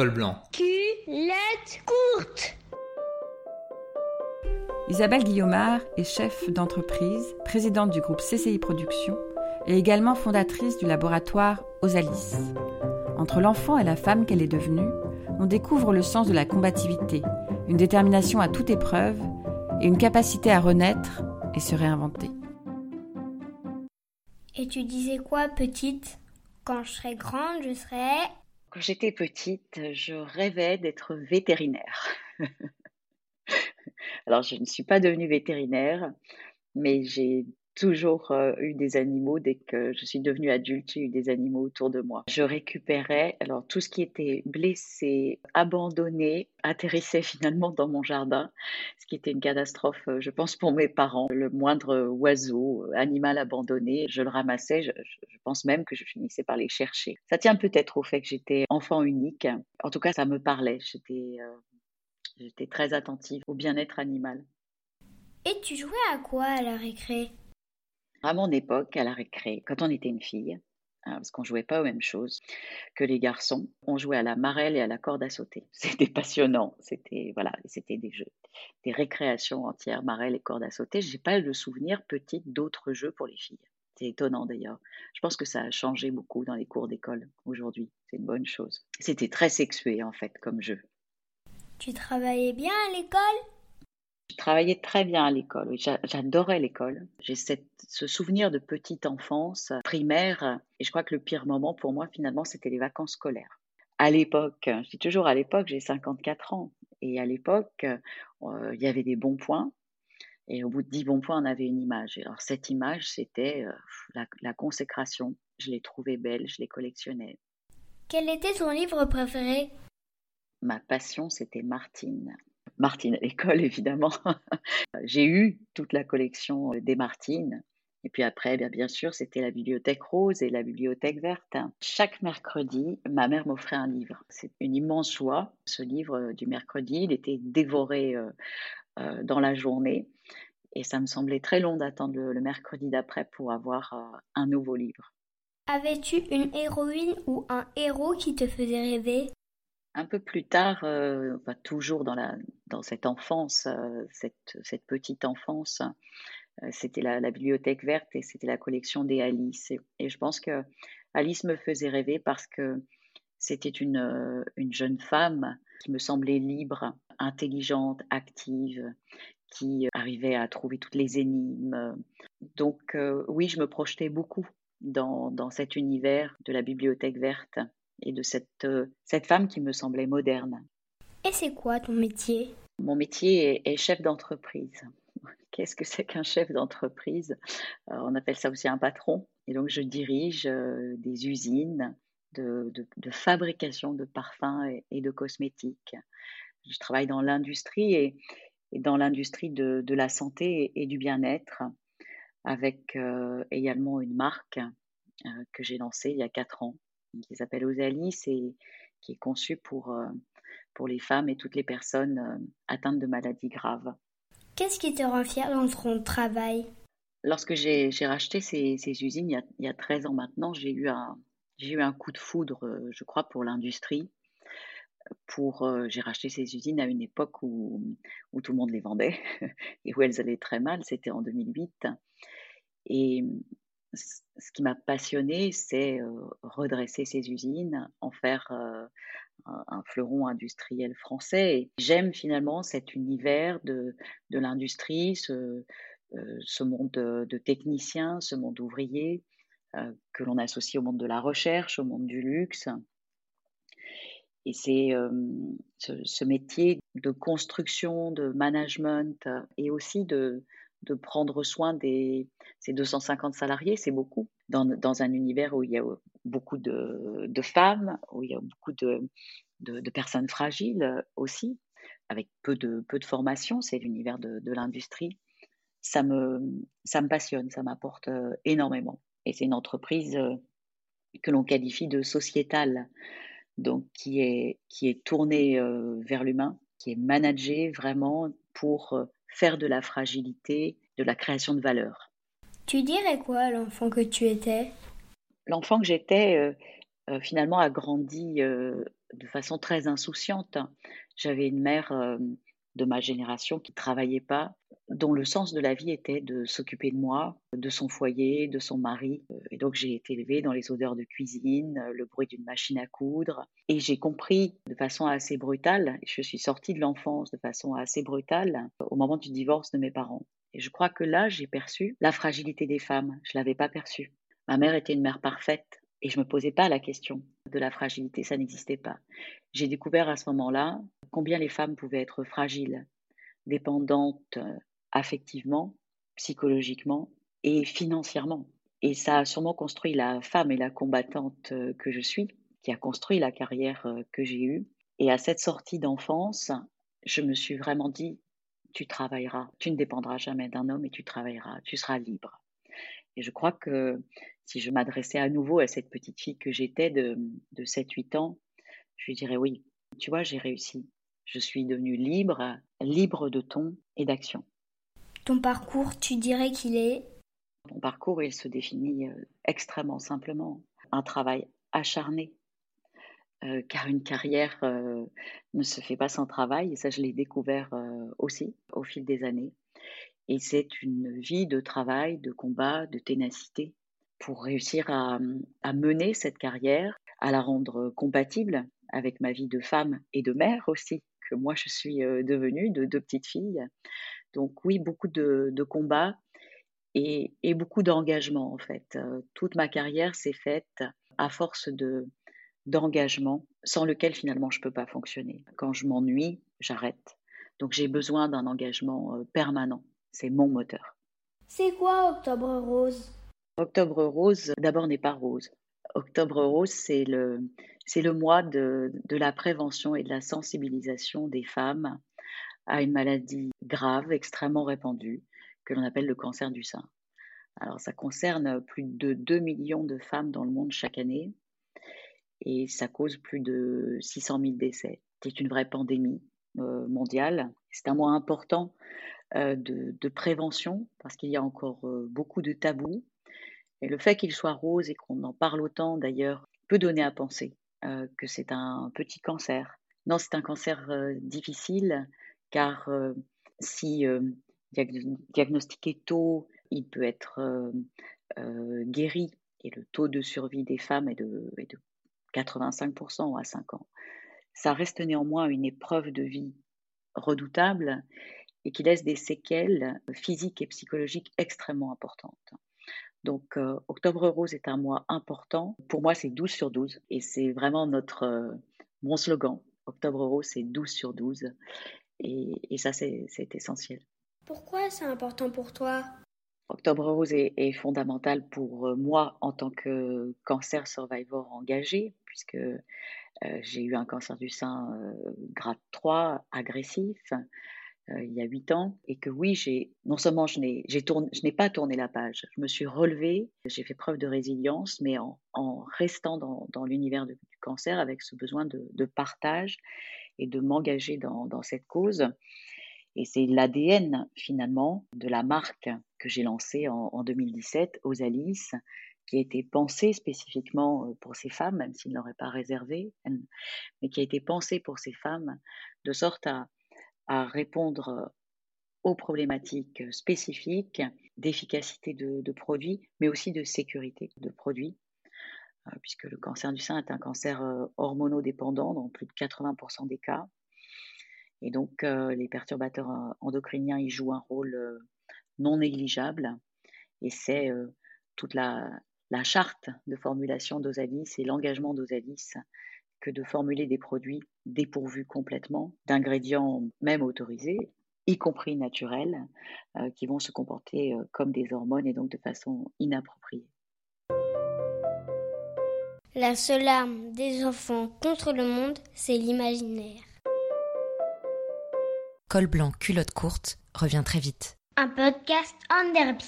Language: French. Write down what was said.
col blanc. Culotte courte. Isabelle Guillaumard est chef d'entreprise, présidente du groupe CCI Productions et également fondatrice du laboratoire Osalis. Entre l'enfant et la femme qu'elle est devenue, on découvre le sens de la combativité, une détermination à toute épreuve et une capacité à renaître et se réinventer. Et tu disais quoi, petite? Quand je serai grande, je serai... Quand j'étais petite, je rêvais d'être vétérinaire. Alors, je ne suis pas devenue vétérinaire, mais j'ai toujours euh, eu des animaux. Dès que je suis devenue adulte, j'ai eu des animaux autour de moi. Je récupérais alors tout ce qui était blessé, abandonné, atterrissait finalement dans mon jardin, ce qui était une catastrophe, euh, je pense, pour mes parents. Le moindre oiseau, euh, animal abandonné, je le ramassais. Je, pense même que je finissais par les chercher. Ça tient peut-être au fait que j'étais enfant unique. En tout cas, ça me parlait. J'étais J'étais très attentive au bien-être animal. Et tu jouais à quoi à la récré? À mon époque, à la récré, quand on était une fille, hein, parce qu'on jouait pas aux mêmes choses que les garçons, on jouait à la marelle et à la corde à sauter. C'était passionnant. C'était voilà, c'était des jeux, des récréations entières, marelle et corde à sauter. J'ai pas le souvenir petite d'autres jeux pour les filles. C'est étonnant d'ailleurs. Je pense que ça a changé beaucoup dans les cours d'école aujourd'hui. C'est une bonne chose. C'était très sexué en fait comme jeu. Tu travaillais bien à l'école? Travaillais très bien à l'école, j'adorais l'école. J'ai ce souvenir de petite enfance primaire, et je crois que le pire moment pour moi, finalement, c'était les vacances scolaires. À l'époque, je dis toujours à l'époque, j'ai 54 ans, et à l'époque, euh, il y avait des bons points, et au bout de 10 bons points, on avait une image. alors cette image, c'était euh, la, la consécration. Je l'ai trouvée belle, je l'ai collectionnée. Quel était ton livre préféré? Ma passion, c'était Martine. Martine à l'école, évidemment. J'ai eu toute la collection des Martines. Et puis après, bien, bien sûr, c'était la bibliothèque rose et la bibliothèque verte. Chaque mercredi, ma mère m'offrait un livre. C'est une immense joie. Ce livre du mercredi, il était dévoré euh, euh, dans la journée. Et ça me semblait très long d'attendre le, mercredi d'après pour avoir euh, un nouveau livre. Avais-tu une héroïne ou un héros qui te faisait rêver? Un peu plus tard, euh, toujours dans, la, cette enfance, euh, cette, petite enfance, euh, c'était la, bibliothèque verte et c'était la collection des Alice. Et, je pense que Alice me faisait rêver parce que c'était une, une jeune femme qui me semblait libre, intelligente, active, qui arrivait à trouver toutes les énigmes. Donc oui, je me projetais beaucoup dans cet univers de la bibliothèque verte et de cette, euh, cette femme qui me semblait moderne. Et c'est quoi ton métier? Mon métier est, chef d'entreprise. Qu'est-ce que c'est qu'un chef d'entreprise? Euh, On appelle ça aussi un patron. Et donc je dirige euh, des usines de, de, fabrication de parfums et, de cosmétiques. Je travaille dans l'industrie et, et, dans l'industrie de, de, la santé et, du bien-être, avec également une marque que j'ai lancée il y a quatre ans qui s'appelle Osalis et qui est conçu pour, euh, pour les femmes et toutes les personnes euh, atteintes de maladies graves. Qu'est-ce qui te rend fière dans ton travail? Lorsque j'ai racheté ces, ces usines, il y, a, il y, a, 13 ans maintenant, j'ai eu, un, eu un coup de foudre, euh, je crois, pour l'industrie. Pour, j'ai racheté ces usines à une époque où, où tout le monde les vendait et où elles allaient très mal, c'était en 2008. Et ce qui m'a passionné, c'est euh, redresser ces usines, en faire euh, un, fleuron industriel français. J'aime finalement cet univers de, l'industrie, ce, euh, monde de, techniciens, ce monde ouvrier, que l'on associe au monde de la recherche, au monde du luxe. Et c'est ce, ce, métier de construction, de management et aussi de, de prendre soin des ces 250 salariés, c'est beaucoup, dans, dans, un univers où il y a beaucoup de, de femmes, où il y a beaucoup de, de, personnes fragiles aussi, avec peu de, peu de formation, c'est l'univers de, l'industrie. Ça me, ça me passionne, ça m'apporte euh, énormément. Et c'est une entreprise euh, que l'on qualifie de sociétale, donc qui est, qui est tournée euh, vers l'humain, qui est managée vraiment pour faire de la fragilité, de la création de valeur. Tu dirais quoi l'enfant que tu étais? L'enfant que j'étais, euh, euh, finalement, a grandi euh, de façon très insouciante. J'avais une mère de ma génération qui ne travaillait pas, dont le sens de la vie était de s'occuper de moi, de son foyer, de son mari. Et donc j'ai été élevée dans les odeurs de cuisine, le bruit d'une machine à coudre. Et j'ai compris de façon assez brutale, je suis sortie de l'enfance de façon assez brutale au moment du divorce de mes parents. Et je crois que là, j'ai perçu la fragilité des femmes. Je ne l'avais pas perçue. Ma mère était une mère parfaite et je ne me posais pas la question de la fragilité, ça n'existait pas. J'ai découvert à ce moment-là combien les femmes pouvaient être fragiles, dépendantes euh, affectivement, psychologiquement et financièrement. Et ça a sûrement construit la femme et la combattante euh, que je suis, qui a construit la carrière euh, que j'ai eue. Et à cette sortie d'enfance, je me suis vraiment dit, tu travailleras, tu ne dépendras jamais d'un homme et tu travailleras, tu seras libre. Et je crois que si je m'adressais à nouveau à cette petite fille que j'étais de, de 7-8 ans, je lui dirais oui, tu vois, j'ai réussi. Je suis devenue libre, libre de ton et d'action. Ton parcours, tu dirais qu'il est? Mon parcours, il se définit euh, extrêmement simplement. Un travail acharné, euh, car une carrière euh, ne se fait pas sans travail, et ça je l'ai découvert aussi au fil des années. Et c'est une vie de travail, de combat, de ténacité pour réussir à, à mener cette carrière, à la rendre compatible avec ma vie de femme et de mère aussi, que moi je suis devenue, de deux petites filles. Donc oui, beaucoup de, combats et, beaucoup d'engagement en fait. toute ma carrière s'est faite à force de d'engagement sans lequel finalement je ne peux pas fonctionner. Quand je m'ennuie, j'arrête. Donc j'ai besoin d'un engagement permanent. C'est mon moteur. C'est quoi Octobre Rose? Octobre Rose, d'abord n'est pas rose. Octobre Rose, c'est le, c'est le mois de, la prévention et de la sensibilisation des femmes à une maladie grave, extrêmement répandue, que l'on appelle le cancer du sein. Alors ça concerne plus de 2 millions de femmes dans le monde chaque année et ça cause plus de 600 000 décès. C'est une vraie pandémie euh, mondiale. C'est un mois important euh, de, prévention parce qu'il y a encore euh, beaucoup de tabous. Et le fait qu'il soit rose et qu'on en parle autant d'ailleurs peut donner à penser que c'est un petit cancer. Non, c'est un cancer difficile car euh, si diagnostiqué tôt, il peut être guéri et le taux de survie des femmes est de, est de 85% à 5 ans. Ça reste néanmoins une épreuve de vie redoutable et qui laisse des séquelles physiques et psychologiques extrêmement importantes. Donc, euh, Octobre Rose est un mois important. Pour moi, c'est 12 sur 12. Et c'est vraiment notre, euh, mon slogan. Octobre Rose, c'est 12 sur 12. Et, ça, c'est essentiel. Pourquoi c'est important pour toi? Octobre Rose est, fondamental pour euh, moi en tant que cancer survivor engagé, puisque j'ai eu un cancer du sein grade 3 agressif. Euh, il y a huit ans, et que oui, j'ai non seulement je n'ai, je n'ai pas tourné la page, je me suis relevée, j'ai fait preuve de résilience, mais en, en restant dans, dans l'univers du cancer avec ce besoin de, de partage et de m'engager dans, cette cause. Et c'est l'ADN finalement de la marque que j'ai lancée en, en 2017, aux Alice, qui a été pensée spécifiquement euh, pour ces femmes, même s'il n'aurait pas réservé, mais qui a été pensée pour ces femmes de sorte à, répondre aux problématiques spécifiques d'efficacité de, produits, mais aussi de sécurité de produits, puisque le cancer du sein est un cancer euh, hormonodépendant dans plus de 80% des cas. Et donc, euh, les perturbateurs endocriniens y jouent un rôle non négligeable. Et c'est toute la, charte de formulation d'Osalis et l'engagement d'Osalis que de formuler des produits dépourvus complètement d'ingrédients même autorisés, y compris naturels, euh, qui vont se comporter euh, comme des hormones et donc de façon inappropriée. La seule arme des enfants contre le monde, c'est l'imaginaire. Col blanc, culotte courte revient très vite. Un podcast en derby.